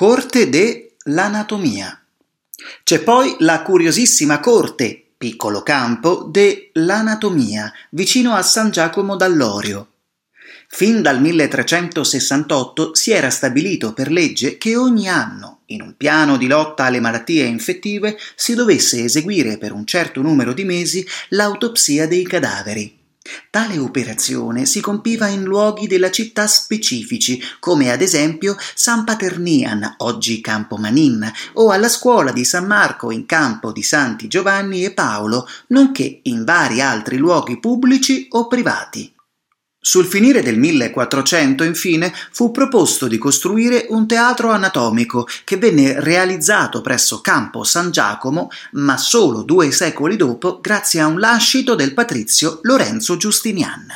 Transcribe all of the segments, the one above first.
Corte de l'anatomia. C'è poi la curiosissima corte, piccolo campo, de l'anatomia, vicino a San Giacomo d'Allorio. Fin dal 1368 si era stabilito per legge che ogni anno, in un piano di lotta alle malattie infettive, si dovesse eseguire per un certo numero di mesi l'autopsia dei cadaveri. Tale operazione si compiva in luoghi della città specifici, come ad esempio San Paternian, oggi Campo Manin, o alla scuola di San Marco in campo di Santi Giovanni e Paolo, nonché in vari altri luoghi pubblici o privati. Sul finire del 1400, infine, fu proposto di costruire un teatro anatomico che venne realizzato presso Campo San Giacomo, ma solo due secoli dopo grazie a un lascito del patrizio Lorenzo Giustinian.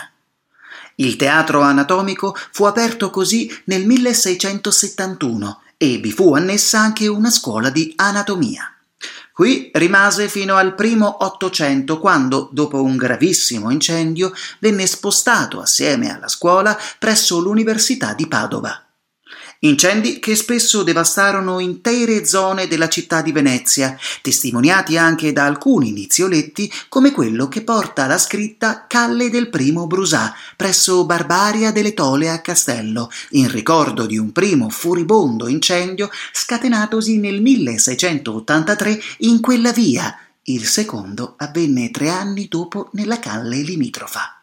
Il teatro anatomico fu aperto così nel 1671 e vi fu annessa anche una scuola di anatomia. Qui rimase fino al primo Ottocento, quando, dopo un gravissimo incendio, venne spostato assieme alla scuola presso l'Università di Padova. Incendi che spesso devastarono intere zone della città di Venezia, testimoniati anche da alcuni inizioletti come quello che porta la scritta Calle del primo Brusà, presso Barbaria delle Tole a Castello, in ricordo di un primo furibondo incendio scatenatosi nel 1683 in quella via. Il secondo avvenne tre anni dopo nella calle limitrofa.